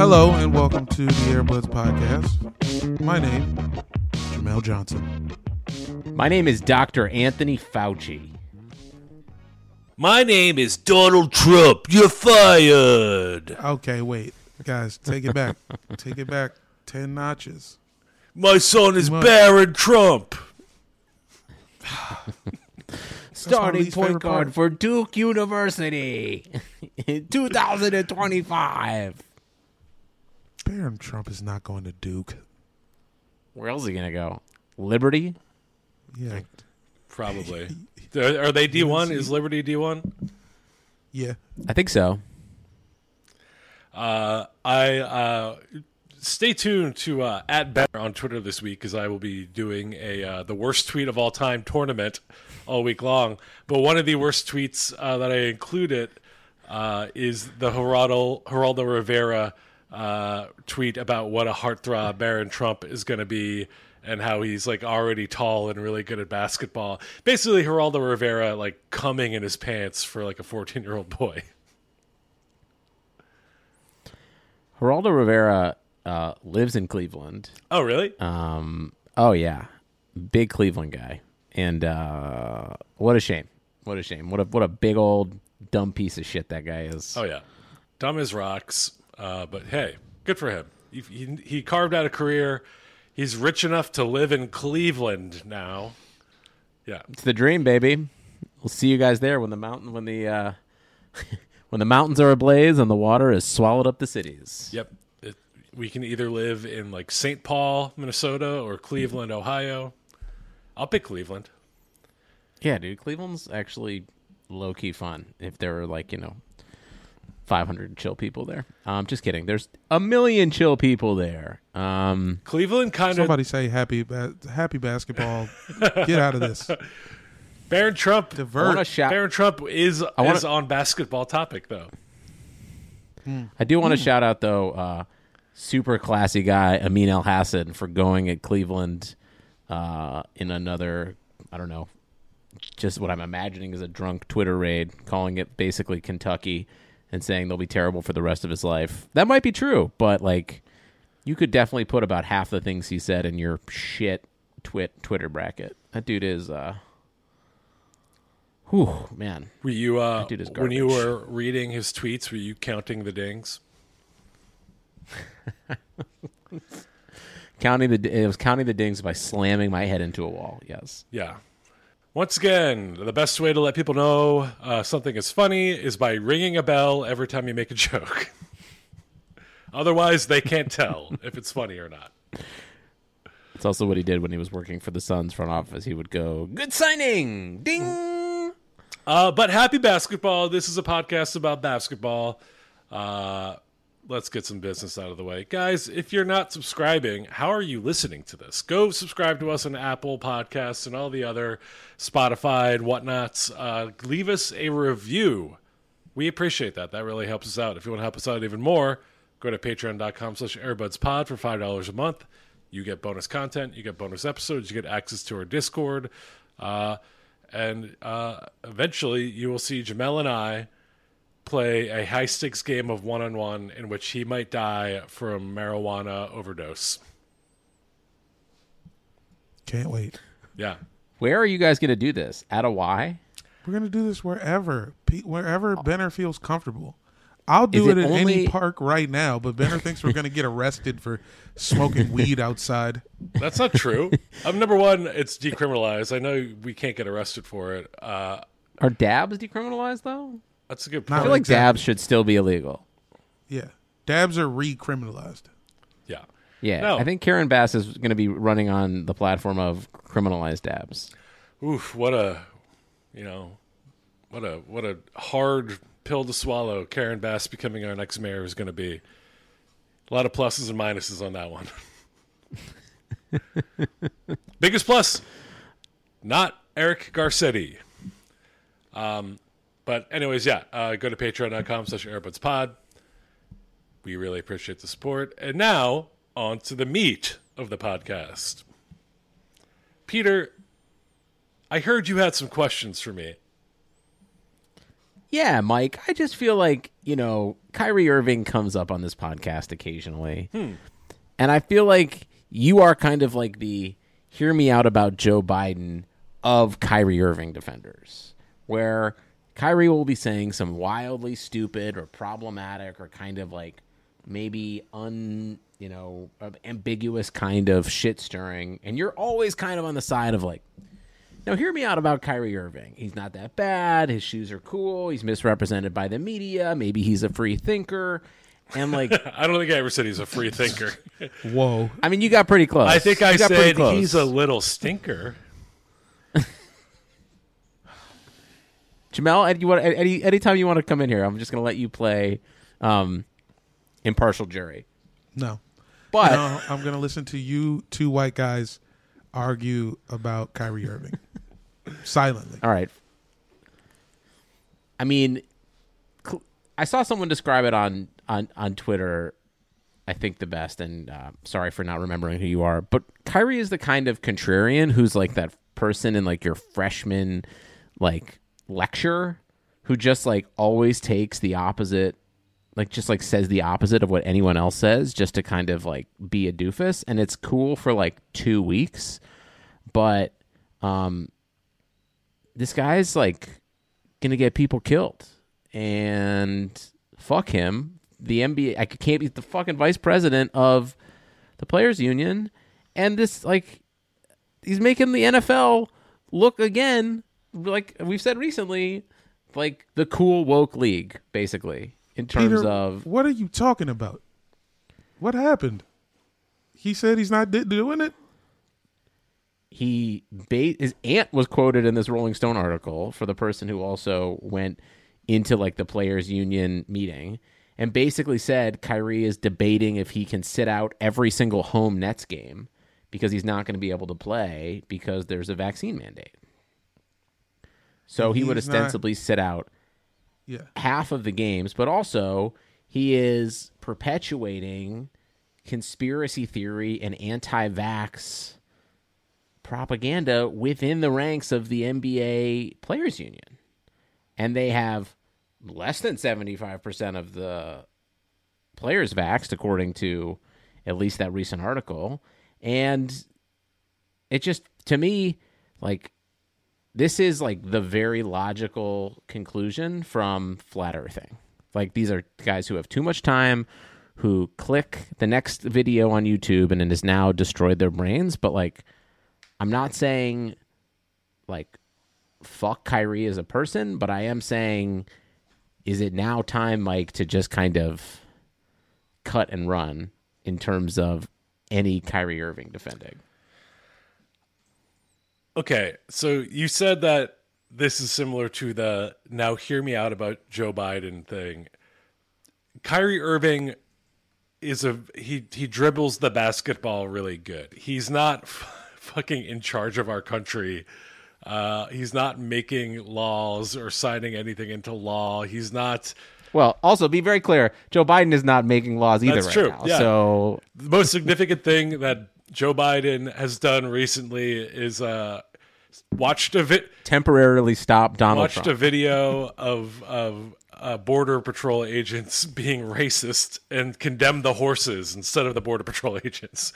Hello and welcome to the Airbuds podcast. My name, Jamel Johnson. My name is Dr. Anthony Fauci. My name is Donald Trump. You're fired. Okay, wait, guys, take it back. take it back ten notches. My son is What? Barron Trump. Starting point favorite guard part. for Duke University in 2025. Barron Trump is not going to Duke. Where else is he going to go? Liberty? Yeah, Probably. are are they D1? Is Liberty D1? yeah. I think so. Uh, I uh, stay tuned to uh, at Better on Twitter this week because I will be doing a uh, the worst tweet of all time tournament all week long. But one of the worst tweets uh, that I included uh, is the Geraldo, Geraldo Rivera uh, tweet about what a heartthrob Barron Trump is going to be and how he's like already tall and really good at basketball. Basically, Geraldo Rivera like coming in his pants for like a 14 year old boy. Geraldo Rivera uh, lives in Cleveland. Oh, really? Um, oh, yeah. Big Cleveland guy. And uh, what a shame. What a shame. What a, what a big old dumb piece of shit that guy is. Oh yeah, dumb as rocks. Uh, but hey, good for him. He, he he carved out a career. He's rich enough to live in Cleveland now. Yeah, It's the dream, baby. We'll see you guys there when the mountain when the uh, when the mountains are ablaze and the water has swallowed up the cities. yep. It, we can either live in like St. Paul, Minnesota, or Cleveland, Ohio. I'll pick Cleveland. Yeah, dude, Cleveland's actually low key fun if there were like, you know, 500 chill people there. Um just kidding. There's a million chill people there. Um Cleveland kind of Somebody say happy, ba- happy basketball. Get out of this. Barron Trump. I Divert. shout Barron Trump is wanna- is on basketball topic though. I do want to shout out though uh super classy guy Amin Elhassan for going at Cleveland uh in another I don't know just what I'm imagining is a drunk Twitter raid, calling it basically Kentucky and saying they'll be terrible for the rest of his life. That might be true, but like you could definitely put about half the things he said in your shit twit Twitter bracket. That dude is uh Whew, man. Were you uh, dude is when you were reading his tweets? Were you counting the dings? Counting the it was counting the dings by slamming my head into a wall. Yes. Yeah. Once again, the best way to let people know uh, something is funny is by ringing a bell every time you make a joke. Otherwise, they can't tell if it's funny or not. It's also what he did when he was working for the Suns front office. He would go, "Good signing, ding." Uh, but happy basketball. This is a podcast about basketball. Uh, let's get some business out of the way. Guys, if you're not subscribing, how are you listening to this? Go subscribe to us on Apple Podcasts and all the other Spotify and whatnots. Uh, leave us a review. We appreciate that. That really helps us out. If you want to help us out even more, Go to patreon.com slash airbudspod for $5 a month. You get bonus content, you get bonus episodes, you get access to our Discord. Uh, and uh, eventually you will see Jamel and I play a high stakes game of one on one in which he might die from marijuana overdose. Can't wait. Yeah. Where are you guys going to do this? At a Y? We're gonna do this wherever, Pe- wherever Benner feels comfortable. I'll do it, it in only- any park right now, but Benner thinks we're gonna get arrested for smoking weed outside. That's not true. um, number one, it's decriminalized. I know we can't get arrested for it. Uh, Are dabs decriminalized though? That's a good Not I feel like Exactly. dabs should still be illegal. Yeah, dabs are recriminalized. yeah. Yeah, No. I think Karen Bass is going to be running on the platform of criminalized dabs. Oof, what a, you know, what a what a hard pill to swallow. Karen Bass becoming our next mayor is going to be. A lot of pluses and minuses on that one. Biggest plus, not Eric Garcetti. Um, but anyways, yeah, uh, go to patreon.com slash airbudspod. We really appreciate the support. And now, on to the meat of the podcast. Peter, I heard you had some questions for me. Yeah, Mike, I just feel like, you know, Kyrie Irving comes up on this podcast occasionally. And I feel like you are kind of like the hear me out about Joe Biden of Kyrie Irving defenders, where Kyrie will be saying some wildly stupid or problematic or kind of like maybe un, you know, ambiguous kind of shit stirring. And you're always kind of on the side of like, now, hear me out about Kyrie Irving. He's not that bad. His shoes are cool. He's misrepresented by the media. Maybe he's a free thinker. And, like, I don't think I ever said he's a free thinker. Whoa, I mean, you got pretty close. I think I You got pretty said close. he's a little stinker. Jamel, any, you want, any, anytime you want to come in here, I'm just going to let you play um, impartial jury. no. But No, I'm gonna listen to you two white guys argue about Kyrie Irving silently. All right. I mean, cl- I saw someone describe it on on on Twitter. I think the best, and uh, sorry for not remembering who you are, but Kyrie is the kind of contrarian who's like that person in like your freshman like lecture who just like always takes the opposite like just like says the opposite of what anyone else says just to kind of like be a doofus. And it's cool for like 2 weeks. But um this guy's like gonna get people killed. And fuck him. The nba i can't be the fucking vice president of the players union. And this like he's making the nfl look again like we've said recently like the cool woke league basically in terms Peter, of what are you talking about? What happened? He said he's not di- doing it. he ba- his aunt was quoted in this Rolling Stone article for the person who also went into like the players union meeting and basically said Kyrie is debating if he can sit out every single home Nets game because he's not going to be able to play because there's a vaccine mandate. So he would He's not- ostensibly sit out Yeah, half of the games, but also he is perpetuating conspiracy theory and anti-vax propaganda within the ranks of the NBA players union. And they have less than 75% of the players vaxxed according to at least that recent article. And it just to me like this is like the very logical conclusion from flat earthing. Like these are guys who have too much time, who click the next video on YouTube and it has now destroyed their brains. But like, I'm not saying like fuck Kyrie as a person, but I am saying, is it now time, Mike, to just kind of cut and run in terms of any Kyrie Irving defending? Okay, so you said that this is similar to the now hear me out about Joe Biden thing. Kyrie Irving is a he he dribbles the basketball really good. He's not f- fucking in charge of our country. Uh, he's not making laws or signing anything into law. He's not Well, also be very clear: Joe Biden is not making laws either That's right true, now. yeah. So the most significant thing that Joe Biden has done recently is uh, watched a vi- temporarily stop Donald watched Trump. a video of of uh, border patrol agents being racist and condemned the horses instead of the border patrol agents.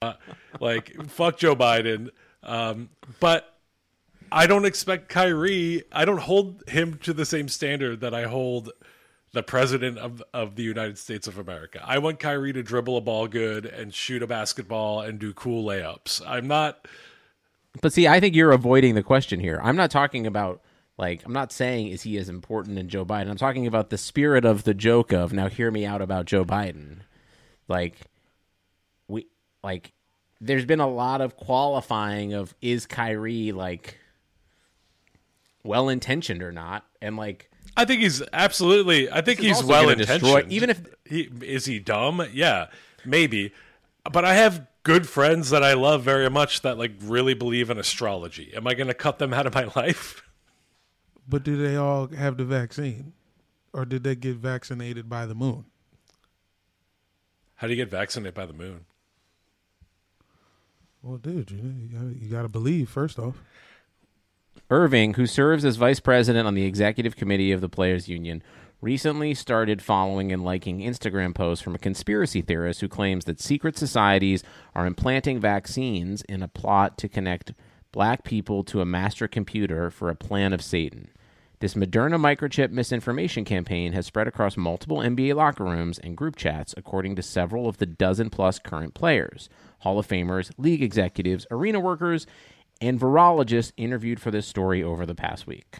Uh, like fuck Joe Biden, um, but. I don't expect Kyrie. I don't hold him to the same standard that I hold the president of of the United States of America. I want Kyrie to dribble a ball good and shoot a basketball and do cool layups. I'm not. But see, I think you're avoiding the question here. I'm not talking about like I'm not saying is he as important as Joe Biden. I'm talking about the spirit of the joke of now hear me out about Joe Biden. Like we like there's been a lot of qualifying of is Kyrie like well intentioned or not and like I think he's absolutely. I think he's well intentioned. even if- he is he dumb, yeah, maybe. But I have good friends that I love very much that like really believe in astrology. Am I going to cut them out of my life? But do they all have the vaccine, or did they get vaccinated by the moon? How do you get vaccinated by the moon? Well, dude, you, you gotta, you gotta believe first off. Irving, who serves as vice president on the executive committee of the Players Union, recently started following and liking Instagram posts from a conspiracy theorist who claims that secret societies are implanting vaccines in a plot to connect black people to a master computer for a plan of Satan. This Moderna microchip misinformation campaign has spread across multiple NBA locker rooms and group chats, according to several of the dozen plus current players, Hall of Famers, league executives, arena workers, and virologists interviewed for this story over the past week.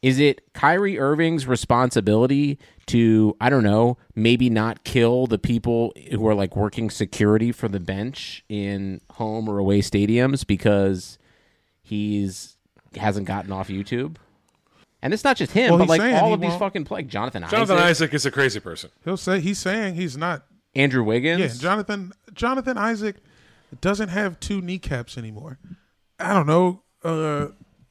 Is it Kyrie Irving's responsibility to, I don't know, maybe not kill the people who are like working security for the bench in home or away stadiums because he's hasn't gotten off YouTube? And it's not just him, Well, but like all of these won't- fucking like Jonathan, Isaac. Jonathan Isaac, Isaac is a crazy person. He'll say he's saying he's not. Andrew Wiggins. Yeah, Jonathan Jonathan Isaac doesn't have two kneecaps anymore. I don't know. Uh,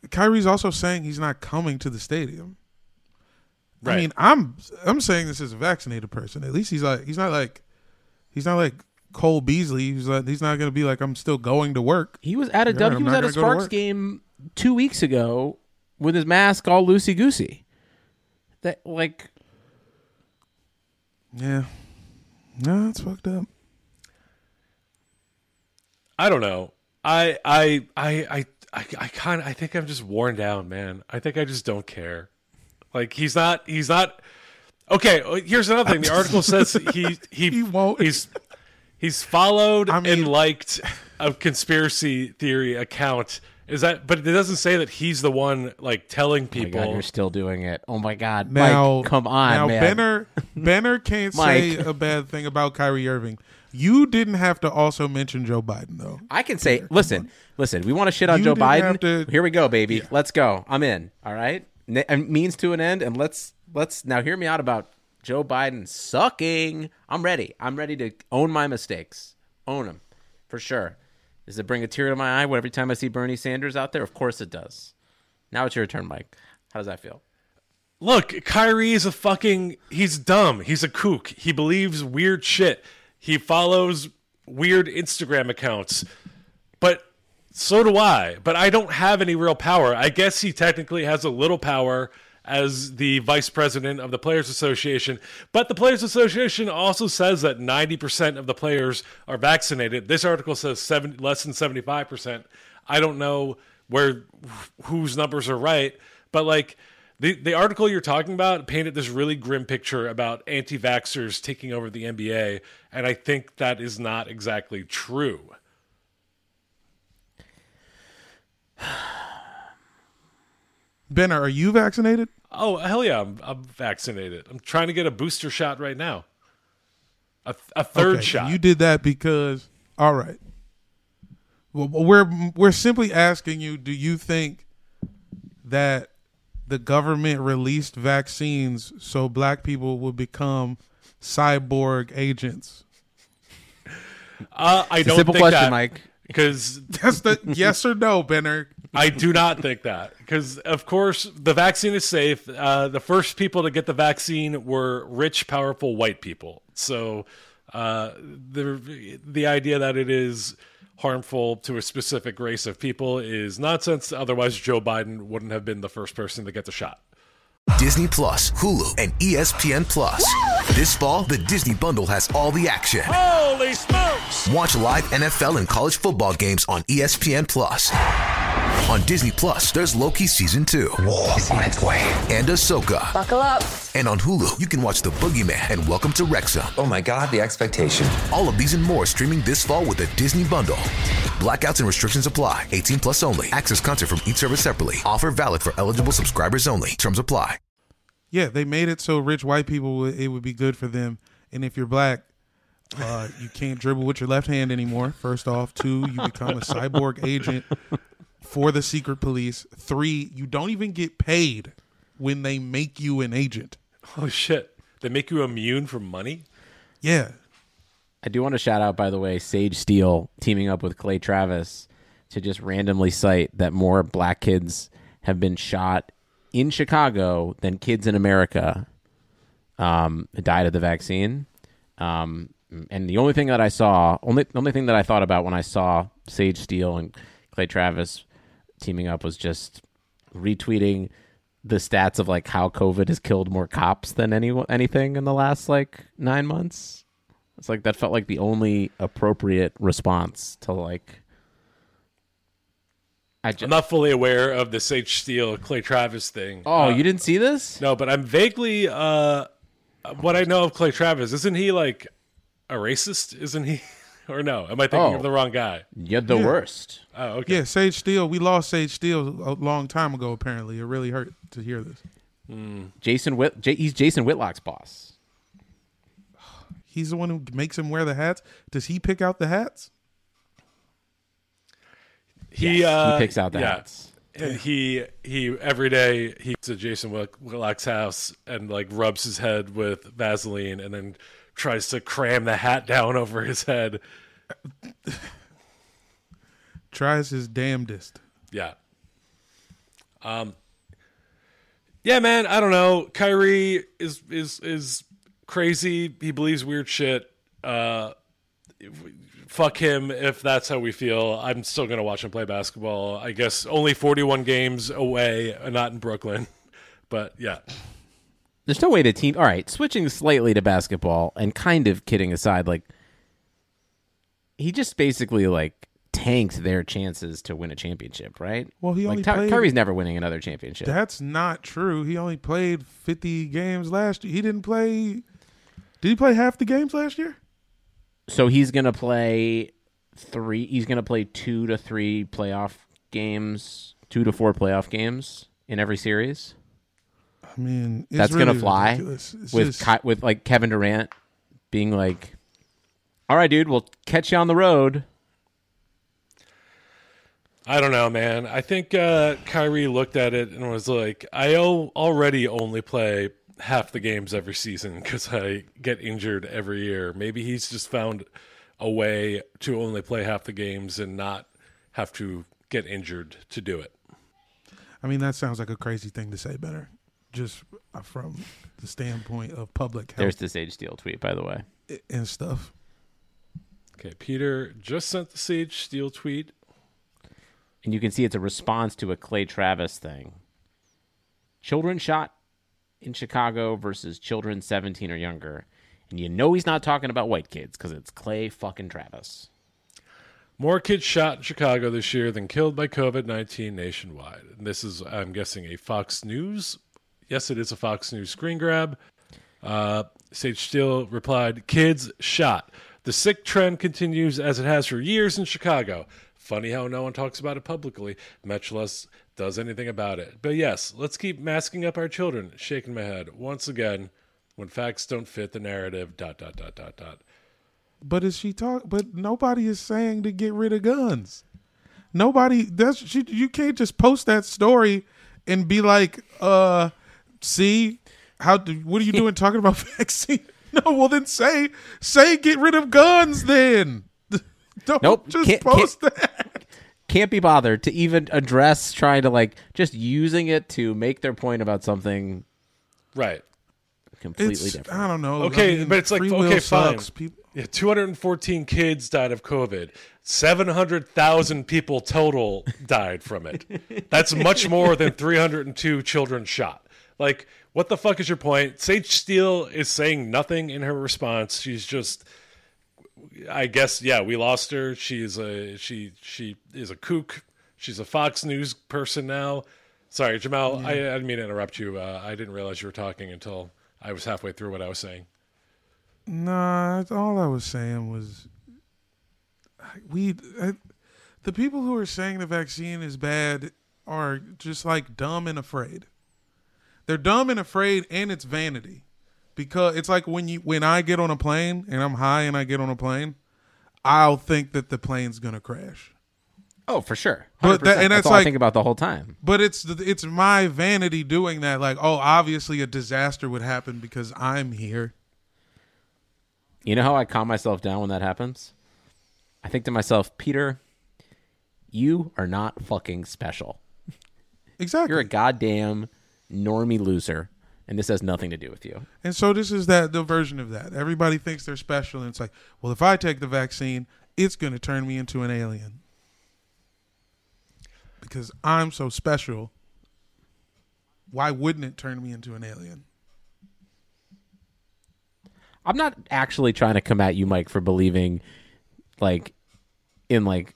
Kyrie's also saying he's not coming to the stadium. I mean, I'm I'm saying this as a vaccinated person. At least he's like he's not like he's not like Cole Beasley. He's like he's not going to be like I'm still going to work. He was at a Yeah, W. I'm He was at a gonna go to Sparks game two weeks ago with his mask all loosey goosey. That like Yeah, no, it's fucked up. I don't know. I I I I I, I kind of I think I'm just worn down, man. I think I just don't care. Like he's not he's not Okay, uh, here's another thing. The article says he he, He won't. he's he's followed I mean- and liked a conspiracy theory account. Is that but it doesn't say that he's the one like telling oh my people God, you're still doing it. Oh my God, Now, Mike, come on, now man. Benner Benner can't say a bad thing about Kyrie Irving. You didn't have to also mention Joe Biden though. I can say, listen, listen. We want to shit on You Joe Biden. to- Here we go, baby. Let's go. I'm in. All right. Ne- and means to an end, and let's let's now hear me out about Joe Biden sucking. I'm ready. I'm ready to own my mistakes. Own them for sure. Does it bring a tear to my eye every time I see Bernie Sanders out there? Of course it does. Now it's your turn, Mike. How does that feel? Look, Kyrie is a fucking. He's dumb. He's a kook. He believes weird shit. He follows weird Instagram accounts. But so do I. But I don't have any real power. I guess he technically has a little power as the vice president of the Players Association. But the Players Association also says that 90% of the players are vaccinated. This article says seven, less than 75%. I don't know where whose numbers are right, but like the the article you're talking about painted this really grim picture about anti-vaxxers taking over the NBA, and I think that is not exactly true. Benner, are you vaccinated? Oh hell yeah, I'm, I'm vaccinated. I'm trying to get a booster shot right now. A, a third Okay, shot. You did that because all right. Well, we're we're simply asking you: Do you think that the government released vaccines so black people would become cyborg agents? Uh, I It's don't simple think question, that, Mike. because That's the yes or no, Benner. I do not think that because, of course, the vaccine is safe. Uh, the first people to get the vaccine were rich, powerful white people. So uh, the the idea that it is harmful to a specific race of people is nonsense. Otherwise, Joe Biden wouldn't have been the first person to get the shot. Disney Plus, Hulu, and ESPN Plus. This fall, the Disney Bundle has all the action. Holy smokes! Watch live NFL and college football games on ESPN Plus. On Disney Plus, there's Loki season two It's on its way. and Ahsoka. Buckle up. And on Hulu, you can watch The Boogeyman and Welcome to Wrexham. Oh my god, the expectation. All of these and more streaming this fall with the Disney Bundle. Blackouts and restrictions apply. 18 plus only. Access content from each service separately. Offer valid for eligible subscribers only. Terms apply. Yeah, they made it so rich white people it would be good for them, and if you're black, uh, you can't dribble with your left hand anymore. First off, two, you become a cyborg agent for the secret police. Three, you don't even get paid when they make you an agent. Oh shit! They make you immune from money. Yeah, I do want to shout out, by the way, Sage Steele teaming up with Clay Travis to just randomly cite that more black kids have been shot in Chicago than kids in America um, died of the vaccine. Um, and the only thing that I saw, only the only thing that I thought about when I saw Sage Steele and Clay Travis teaming up was just retweeting the stats of like how COVID has killed more cops than any anything in the last like nine months. It's like that felt like the only appropriate response to like. I I'm not fully aware of the Sage Steele Clay Travis thing. oh, Uh, you didn't see this? No, but I'm vaguely uh what I know of Clay Travis, isn't he like a racist? Isn't he? Or no? Am I thinking Oh. of the wrong guy? You're the Yeah. worst. Oh, okay. yeah. Sage Steele, we lost Sage Steele a long time ago. Apparently, it really hurt to hear this. Jason Whit. J- he's Jason Whitlock's boss. He's the one who makes him wear the hats. Does he pick out the hats? He uh, he picks out the yeah. hats. And he he every day he's at Jason Whit- Whitlock's house and like rubs his head with Vaseline and then tries to cram the hat down over his head. Tries his damnedest. Yeah. Um. Yeah, man. I don't know. Kyrie is is is crazy. He believes weird shit. Uh, fuck him if that's how we feel. I'm still gonna watch him play basketball. I guess only 41 games away, not in Brooklyn. But yeah, There's no way the team. All right, switching slightly to basketball and kind of kidding aside, like he just basically like tanked their chances to win a championship, right? Well, he like only Ky- played- Kyrie's never winning another championship. That's not true. He only played 50 games last year. He didn't play. Did he play half the games last year? so he's gonna play three. He's gonna play two to three playoff games, two to four playoff games in every series. I mean, it's That's gonna fly ridiculous. It's with just- Ky- with like Kevin Durant being like, "All right, dude, we'll catch you on the road." I don't know, man. I think uh, Kyrie looked at it and was like, "I o- already only play half the games every season because I get injured every year. Maybe he's just found a way to only play half the games and not have to get injured to do it." I mean, that sounds like a crazy thing to say, better. Just uh, from the standpoint of public health. There's this the Sage Steele tweet, by the way. and stuff. Okay, Peter just sent the Sage Steele tweet. and you can see it's a response to a Clay Travis thing. Children shot in Chicago versus children 17 or younger. And you know he's not talking about white kids because it's Clay fucking Travis. More kids shot in Chicago this year than killed by COVID 19 nationwide. And this is, I'm guessing, a Fox News. Yes, it is a Fox News screen grab. Uh, Sage Steele replied, Kids shot. The sick trend continues as it has for years in Chicago. Funny how no one talks about it publicly, much less does anything about it. But yes, let's keep masking up our children. Shaking my head. Once again, when facts don't fit the narrative, dot, dot, dot, dot, dot. But is she talk? But nobody is saying to get rid of guns. Nobody. That's she. You can't just post that story and be like, "Uh, see how? do- What are you doing talking about vaccine?" No, well then say say get rid of guns then. Don't Nope, just can't- post that. Can't be bothered to even address trying to like just using it to make their point about something Right. completely It's, different. I don't know. Okay, I mean, but it's like okay, fine. sucks. People, Yeah, 214 kids died of COVID. 700,000 people total died from it. That's much more than 302 children shot. Like, what the fuck is your point? Sage Steele is saying nothing in her response. She's just I guess yeah, we lost her. She's a she she is a kook. She's a Fox News person now. Sorry, Jamel, I, I didn't mean to interrupt you. Uh, I didn't realize you were talking until I was halfway through what I was saying. Nah, all I was saying was we I, the people who are saying the vaccine is bad are just like dumb and afraid. They're dumb and afraid and it's vanity. Because it's like when you when I get on a plane and I'm high and I get on a plane, I'll think that the plane's going to crash. oh, for sure. But 100%. that- and that's, that's all I think about the whole time. But it's it's my vanity doing that like, oh, obviously a disaster would happen because I'm here. You know how I calm myself down when that happens? I think to myself, Peter, you are not fucking special. Exactly. You're a goddamn normie loser, and this has nothing to do with you. And so this is that the version of that. Everybody thinks they're special, and it's like, well, if I take the vaccine, it's going to turn me into an alien because I'm so special. Why wouldn't it turn me into an alien? I'm not actually trying to come at you, Mike, for believing, like, in like,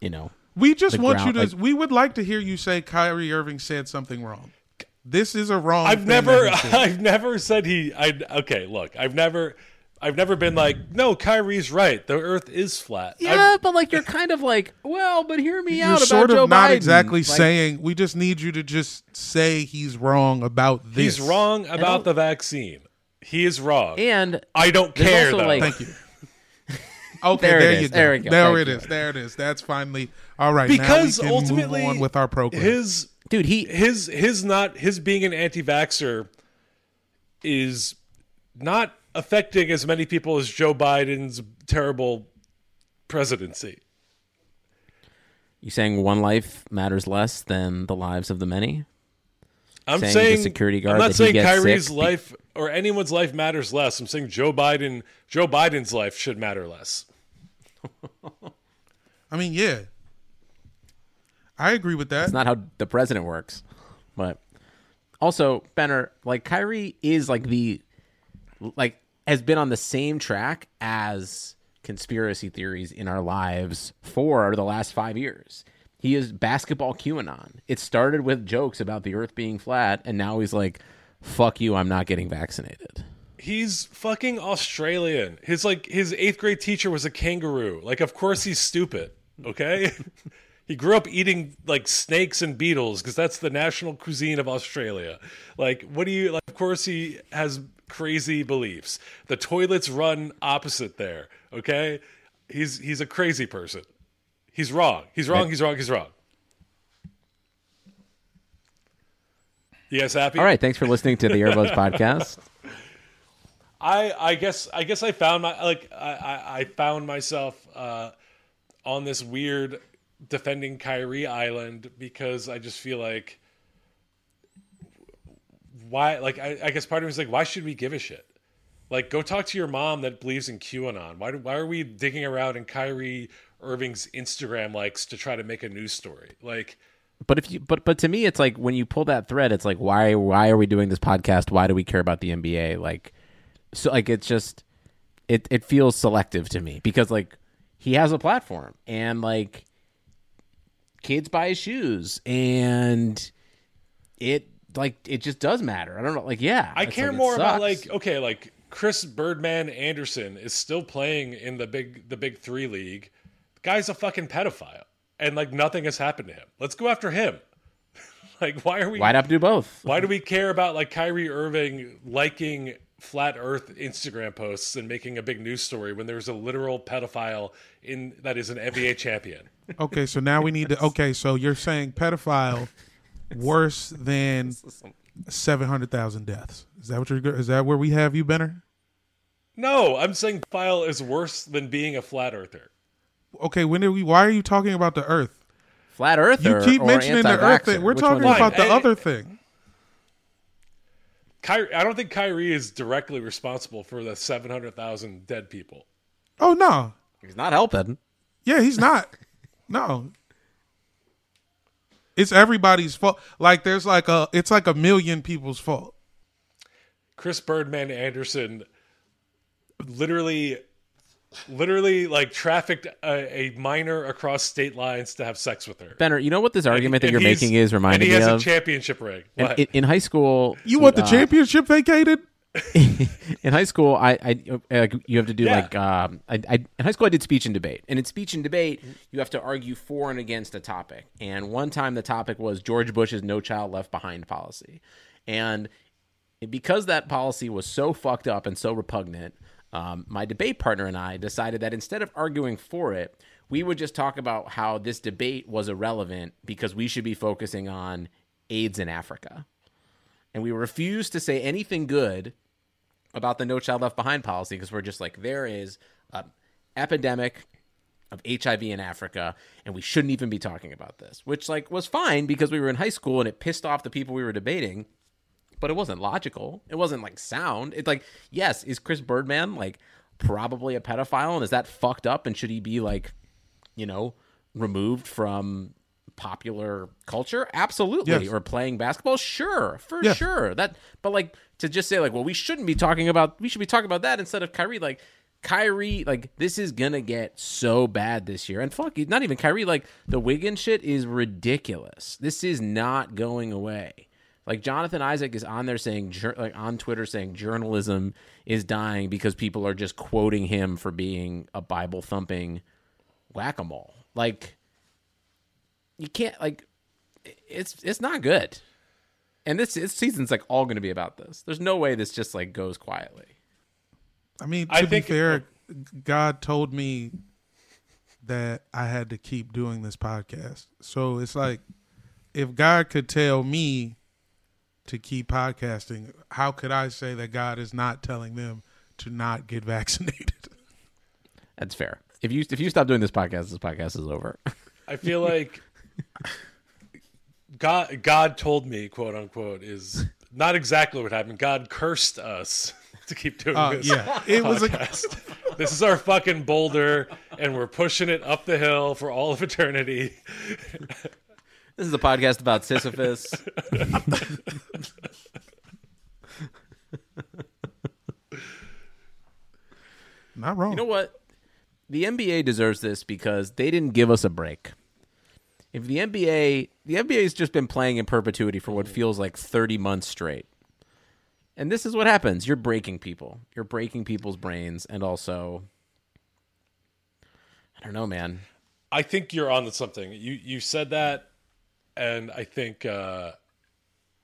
you know, We just want ground- you to. like- we would like to hear you say Kyrie Irving said something wrong. This is a wrong. I've thing never, that he said. I've never said he. I okay. Look, I've never, I've never been like, no, Kyrie's right. The Earth is flat. yeah, but like you're kind of like, well, but hear me You're out about sort of Joe not Biden. exactly Like, saying. We just need you to just say he's wrong about this. He's wrong about the vaccine. He is wrong. and I don't care though. like- Thank you. Okay, There there, you is. go. There we go. There it you. is. There it is. That's finally all right. because now we can ultimately, move on with our program. his dude, he his his not his being an anti-vaxxer is not affecting as many people as Joe Biden's terrible presidency. you saying one life matters less than the lives of the many? I'm Saying saying, the security guard I'm not saying gets Kyrie's sick life or anyone's life matters less. I'm saying Joe Biden Joe Biden's life should matter less. I mean, yeah, I agree with that. It's not how the president works. But also, Benner, like Kyrie is like the like has been on the same track as conspiracy theories in our lives for the last five years. He is basketball QAnon. It started with jokes about the earth being flat, and now he's like, fuck you, I'm not getting vaccinated. He's fucking Australian. His like his eighth grade teacher was a kangaroo. Like, of course he's stupid. Okay, he grew up eating like snakes and beetles because that's the national cuisine of Australia. Like, what do you like? Of course he has crazy beliefs. The toilets run opposite there. Okay, he's he's a crazy person. He's wrong. He's wrong. He's wrong. He's wrong. Guys happy? All right, thanks for listening to the Airbuds podcast. I I guess I guess I found my like I I, I found myself uh, on this weird defending Kyrie Island because I just feel like why like I, I guess part of me is like why should we give a shit? Like go talk to your mom that believes in QAnon. Why do, why are we digging around in Kyrie Irving's Instagram likes to try to make a news story? Like But if you but but to me it's like when you pull that thread, it's like why why are we doing this podcast? Why do we care about the NBA? Like so like it's just it it feels selective to me because like he has a platform and like kids buy his shoes and it like it just does matter. I don't know like yeah. I care like, more about like okay, like Chris Birdman Anderson is still playing in the big the big three league. The guy's a fucking pedophile, and like nothing has happened to him. Let's go after him. like why are we? why not do both? Why do we care about like Kyrie Irving liking flat Earth Instagram posts and making a big news story when there's a literal pedophile in that is an NBA champion? Okay, so now we need to. Okay, so you're saying pedophile worse than seven hundred thousand deaths? Is that what you're? go- Is that where we have you, Benner? No, I'm saying pedophile is worse than being a flat earther. okay, when did we? Why are you talking about the Earth? Flat Earth. You or, keep or mentioning the Earth anti-vaxxer? thing. We're Which talking about it? the Hey, other thing. Kyrie, I don't think Kyrie is directly responsible for the 700,000 dead people. Oh no, He's not helping. yeah, he's not. No, it's everybody's fault. Like there's like a, it's like a million people's fault. Chris Birdman Anderson literally literally like trafficked a, a minor across state lines to have sex with her. Benner, you know what this argument that And you're making is reminding and he me has of? a championship ring. In, in, in high school, You want the uh, championship vacated? in high school, I, I uh, you have to do Yeah. like um, I, I, in high school I did speech and debate, and in speech and debate you have to argue for and against a topic. And one time the topic was George Bush's No Child Left Behind policy, and because that policy was so fucked up and so repugnant, um, my debate partner and I decided that instead of arguing for it, we would just talk about how this debate was irrelevant because we should be focusing on AIDS in Africa. And we refused to say anything good about the No Child Left Behind policy because we're just like, there is an epidemic of HIV in Africa, and we shouldn't even be talking about this, which like was fine because we were in high school and it pissed off the people we were debating but it wasn't logical. It wasn't like sound. It's like, yes, is Chris Birdman like probably a pedophile and is that fucked up and should he be like, you know, removed from popular culture? Absolutely. Yes. Or playing basketball? Sure, for Yes. sure. That but like to just say like, well, we shouldn't be talking about we should be talking about that instead of Kyrie like Kyrie, like this is gonna get so bad this year, and fuck, not even Kyrie. Like the Wiggins shit is ridiculous. This is not going away. Like Jonathan Isaac is on there saying, like on Twitter saying, journalism is dying because people are just quoting him for being a Bible thumping whack a mole. Like you can't like it's it's not good. And this, this season's like all going to be about this. There's no way this just like goes quietly. I mean, to I be think- fair, God told me that I had to keep doing this podcast. So it's like, if God could tell me to keep podcasting, how could I say that God is not telling them to not get vaccinated? That's fair. If you if you stop doing this podcast, this podcast is over. I feel like God God told me, quote unquote, is not exactly what happened. God cursed us to keep doing Uh, this. yeah, it was a- podcast. this is our fucking boulder, and we're pushing it up the hill for all of eternity. This is a podcast about Sisyphus. not wrong. You know what? The NBA deserves this because they didn't give us a break. If the NBA, the NBA has just been playing in perpetuity for what feels like 30 months straight. And this is what happens. You're breaking people. You're breaking people's brains and also I don't know, man. I think you're on to something. You you said that, and I think uh,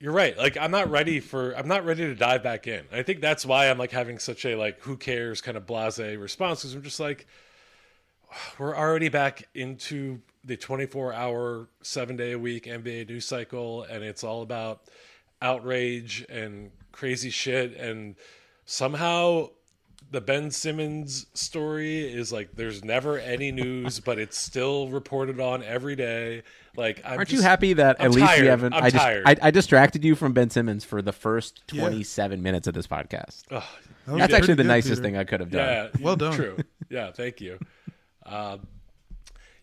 you're right. Like I'm not ready for. I'm not ready to dive back in. I think that's why I'm like having such a like who cares kind of blasé response because I'm just like we're already back into the 24 hour, seven day a week NBA news cycle, and it's all about outrage and crazy shit. And somehow the Ben Simmons story is like there's never any news, but it's still reported on every day. Like, I'm Aren't just- you happy that I'm at least tired. we haven't I'm I, just, tired. I, I distracted you from Ben Simmons for the first Yeah. 27 minutes of this podcast. Ugh, That That's actually the good, nicest Peter. thing I could have done. yeah, Well done. True. Yeah, thank you. Um,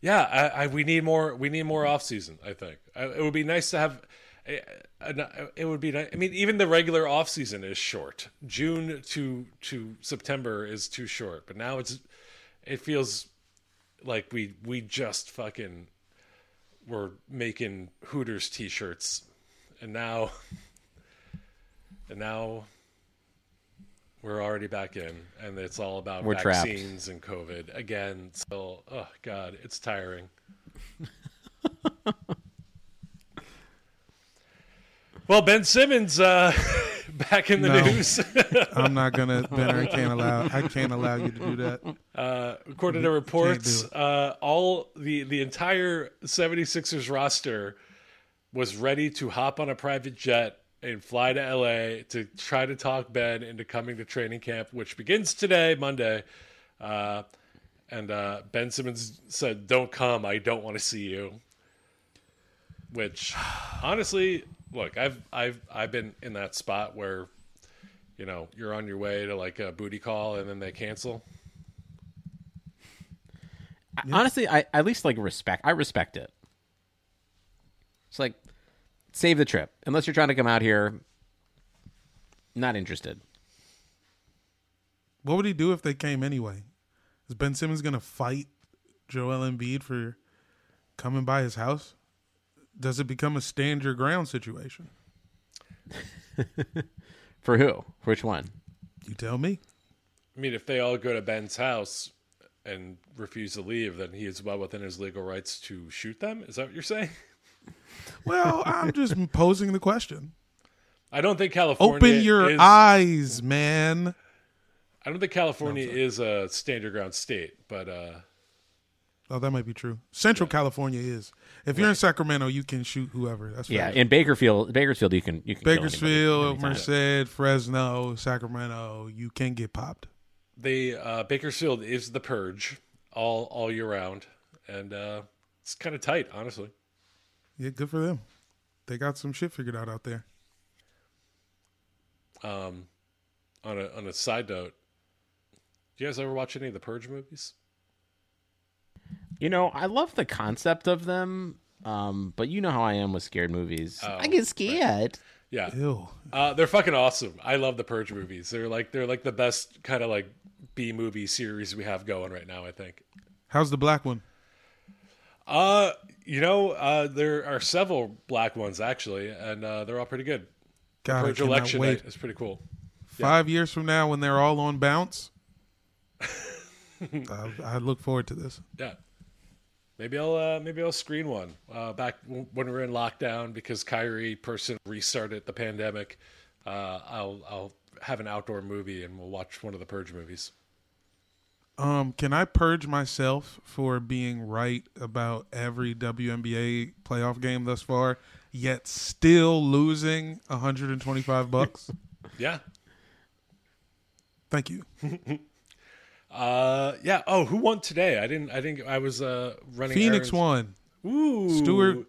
yeah, I, I, we need more. We need more off season. I think I, it would be nice to have. a- It would be. ni- I mean, even the regular off season is short. June to to September is too short. But now it's. It feels like we we just fucking were making Hooters t-shirts, and now. And now we're already back in, and it's all about We're trapped. vaccines and COVID again. So, oh god, it's tiring. well, Ben Simmons uh, back in the No. news. I'm not gonna. Ben, I can't allow. I can't allow you to do that. Uh, according to reports, uh, all the the entire 76ers roster was ready to hop on a private jet and fly to LA to try to talk Ben into coming to training camp, which begins today, Monday. Uh, and uh, Ben Simmons said, "Don't come. I don't want to see you." Which, honestly, look, I've I've I've been in that spot where, you know, you're on your way to like a booty call and then they cancel. Honestly, I at least like respect. I respect it. It's like save the trip unless you're trying to come out here. Not interested. What would he do if they came anyway? Is Ben Simmons gonna fight Joel Embiid for coming by his house? Does it become a stand your ground situation? For who? For which one? You tell me. I mean, if they all go to Ben's house and refuse to leave, then he is well within his legal rights to shoot them. Is that what you're saying? Well, I'm just posing the question. I don't think California. Open your is, eyes, man. I don't think California is a stand your ground state, but uh, Oh, that might be true. Central California is. If you're in Sacramento, you can shoot whoever. That's Yeah, in Bakersfield, Bakersfield, you can you can Bakersfield, anytime. Merced, Fresno, Sacramento, you can get popped. The uh, Bakersfield is the purge all all year round, and uh, it's kind of tight, honestly. Yeah, good for them. They got some shit figured out out there. Um, on a on a side note, do you guys ever watch any of the Purge movies? You know, I love the concept of them, um, but you know how I am with scared movies. Oh, I get scared. Yeah, Ew. uh, they're fucking awesome. I love the Purge movies. They're like they're like the best kind of like B movie series we have going right now. I think. How's the black one? Uh, you know, uh, there are several black ones actually, and uh, they're all pretty good. God, Purge election wait. night is pretty cool. Five years from now, when they're all on bounce, I, I look forward to this. Yeah. Maybe I'll uh, maybe I'll screen one uh, back when we're in lockdown because Kyrie person restarted the pandemic. Uh, I'll I'll have an outdoor movie and we'll watch one of the Purge movies. Um, can I purge myself for being right about every WNBA playoff game thus far, yet still losing 125 bucks? Yeah. Thank you. Uh, yeah. Oh, who won today? I didn't. I think I was uh, running. Phoenix errands. won. Ooh. Stewart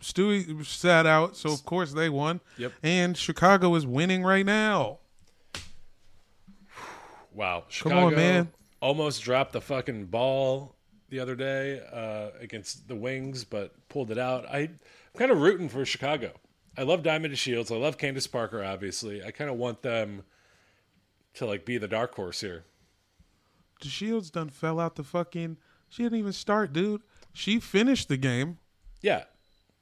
Stewie sat out, so of course they won. Yep. And Chicago is winning right now. Wow. Come on, man. Almost dropped the fucking ball the other day uh, against the Wings, but pulled it out. I, I'm kind of rooting for Chicago. I love Diamond DeShields. I love Candace Parker, obviously. I kind of want them to like be the dark horse here. DeShields done fell out the fucking. She didn't even start, dude. She finished the game Yeah.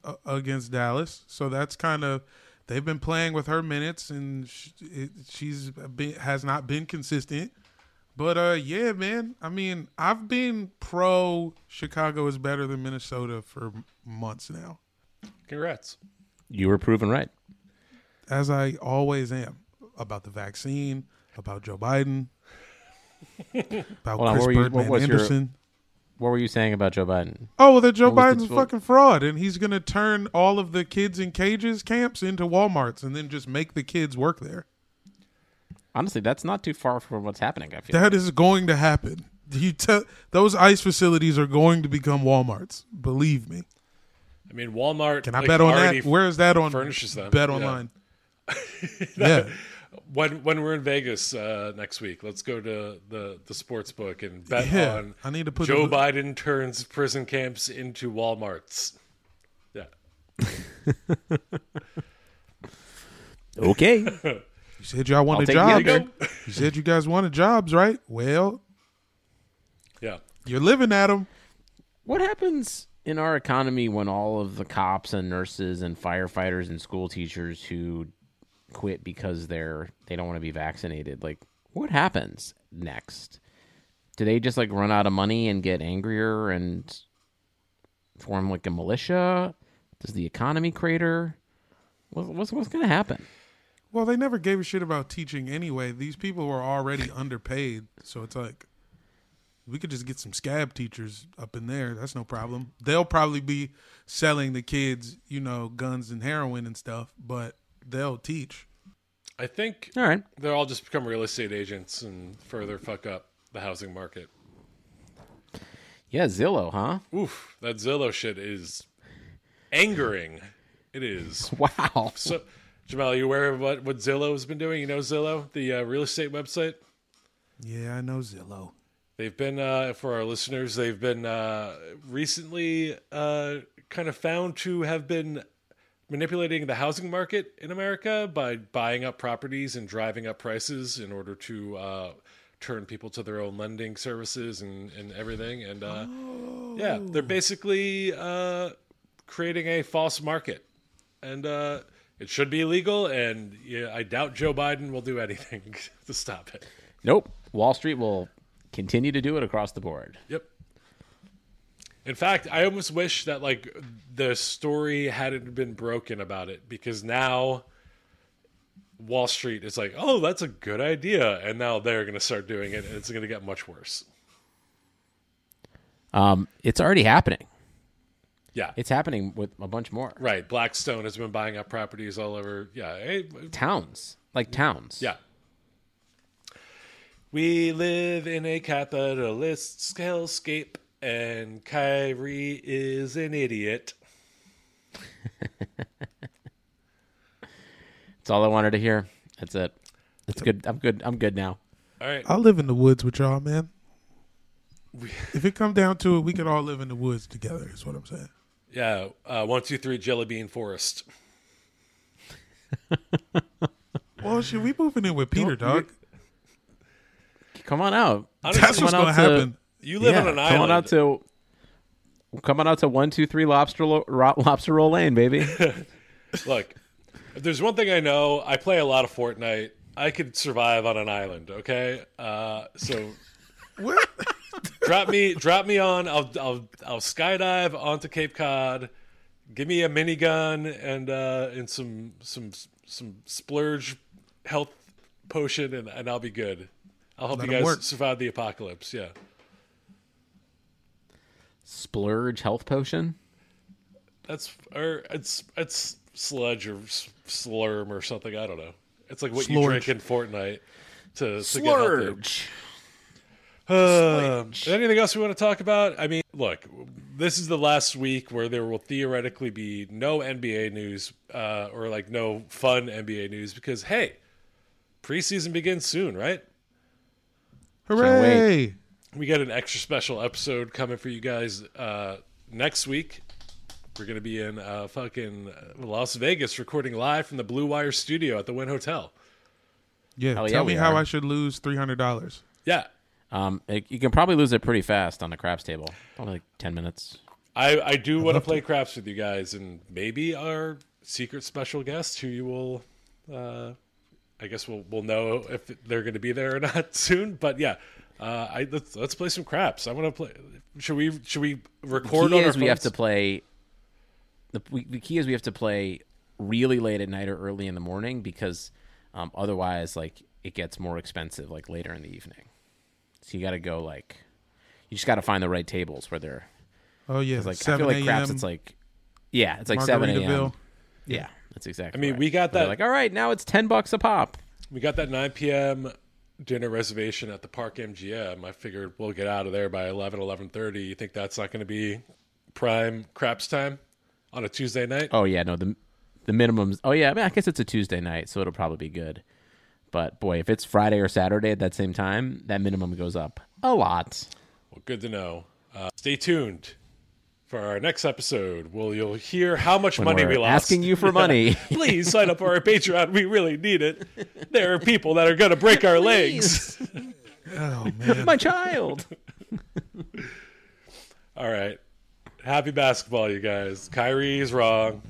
uh, against Dallas, so that's kind of. They've been playing with her minutes, and sh it, she's been, has not been consistent. But uh, yeah, man. I mean, I've been pro Chicago is better than Minnesota for months now, Congrats. You were proven right. as I always am about the vaccine, about Joe Biden, about Hold on, Chris what were you- what Birdman your- Andersen. What were you saying about Joe Biden? Oh, well, that Joe What Biden's a fucking fraud, and he's gonna turn all of the kids in cages camps into WalMarts, and then just make the kids work there. Honestly, that's not too far from what's happening. I feel. That is going to happen. You tell those ICE facilities are going to become WalMarts. Believe me. I mean, Walmart. Can I like, bet on that? Where is that on? furnishes them. Bet Yeah. online. yeah. When when we're in Vegas uh, next week, let's go to the the sports book and bet Yeah, on I need to put Joe the- Biden turns prison camps into WalMarts. Yeah. Okay. You said y'all wanted jobs. You said you guys wanted jobs, right? Well, Yeah. you're living at them. what happens in our economy when all of the cops and nurses and firefighters and school teachers who quit because they're they don't want to be vaccinated? Like, what happens next? Do they just like run out of money and get angrier and form like a militia? Does the economy crater? What- What's what's going to happen? Well, they never gave a shit about teaching anyway. These people were already underpaid, so it's like we could just get some scab teachers up in there. That's no problem. They'll probably be selling the kids, you know, guns and heroin and stuff, but they'll teach. I think All right. they'll all just become real estate agents and further fuck up the housing market. Yeah, Zillow, huh? Oof, that Zillow shit is angering. It is. Wow. So, Jamel, you aware of what, what Zillow's been doing? You know Zillow, the uh, real estate website? Yeah, I know Zillow. They've been, uh, for our listeners, they've been uh, recently uh, kind of found to have been manipulating the housing market in America by buying up properties and driving up prices in order to uh, turn people to their own lending services and, and everything. And uh, yeah, they're basically uh, creating a false market. And uh, it should be illegal. And yeah, I doubt Joe Biden will do anything to stop it. Nope. Wall Street will continue to do it across the board. Yep. In fact, I almost wish that like the story hadn't been broken about it because now Wall Street is like, "Oh, that's a good idea." And now they're going to start doing it and it's going to get much worse. Um, it's already happening. Yeah. It's happening with a bunch more right. Blackstone has been buying up properties all over. Yeah. Hey, towns, like towns. yeah. We live in a capitalist hellscape, and Kyrie is an idiot. That's all I wanted to hear. That's it. That's good. I'm good. I'm good now. All right. I'll live in the woods with y'all, man. if it come down to it, we could all live in the woods together. Is what I'm saying. Yeah. Uh, one, two, three, Jelly Bean Forest. Well, shit, we moving in with Peter, dog. Come on out. Honestly, That's what's gonna to- happen. You live yeah, on an come island. on out to. Come on out to one two three lobster Lo- Ro- lobster roll lane, baby. Look, if there's one thing I know, I play a lot of Fortnite. I could survive on an island. Okay, uh, so What? Drop me, drop me on. I'll, I'll, I'll skydive onto Cape Cod. Give me a minigun and uh, and some some some splurge health potion, and, and I'll be good. I'll help Let you 'em guys work. survive the apocalypse. Yeah, Splurge health potion. that's or it's it's sludge or slurm or something. I don't know. It's like what you drink in Fortnite to, to get healthy. Splurge. Um, anything else we want to talk about? I mean, look, this is the last week where there will theoretically be no NBA news uh, or like no fun NBA news because hey, preseason begins soon, right? Hooray! We got an extra special episode coming for you guys uh, next week. We're gonna be in uh, fucking Las Vegas recording live from the Blue Wire studio at the Wynn Hotel. Yeah, Hell yeah, tell me how are. I should lose three hundred dollars. Yeah, Um, it- you can probably lose it pretty fast on the craps table. Probably like ten minutes. I, I do want to play craps with you guys, and maybe our secret special guest, who you will, uh, I guess we'll we'll know if they're going to be there or not soon. But yeah, uh, I let's let's play some craps. I want to play. Should we should we record key on our is we have to play. The, we, the key is we have to play really late at night or early in the morning because um, otherwise, like it gets more expensive like later in the evening. So you got to go like you just got to find the right tables where they're Oh yeah, like I feel like craps. It's like yeah, it's like seven a.m. Margaritaville. Yeah, that's exactly. I mean, right. we got that- Like all right, now it's ten bucks a pop. We got that 9 p.m. dinner reservation at the Park MGM. I figured we'll get out of there by 11, 11.30. You think that's not going to be prime craps time on a Tuesday night? Oh yeah, no the the minimums. Oh yeah, I, mean, I guess it's a Tuesday night, so it'll probably be good. But boy, if it's Friday or Saturday at that same time, that minimum goes up a lot. Well, good to know. Uh, stay tuned for our next episode. Well, you'll hear how much When money we're we lost. asking you for money. Please sign up for our Patreon. We really need it. There are people that are going to break our legs. Oh man, My child. All right. Happy basketball, you guys. Kyrie is wrong.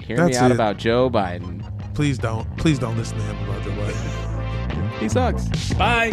Hear me out it. about Joe Biden. Please don't, please don't listen to him about Joe Biden. He sucks. Bye.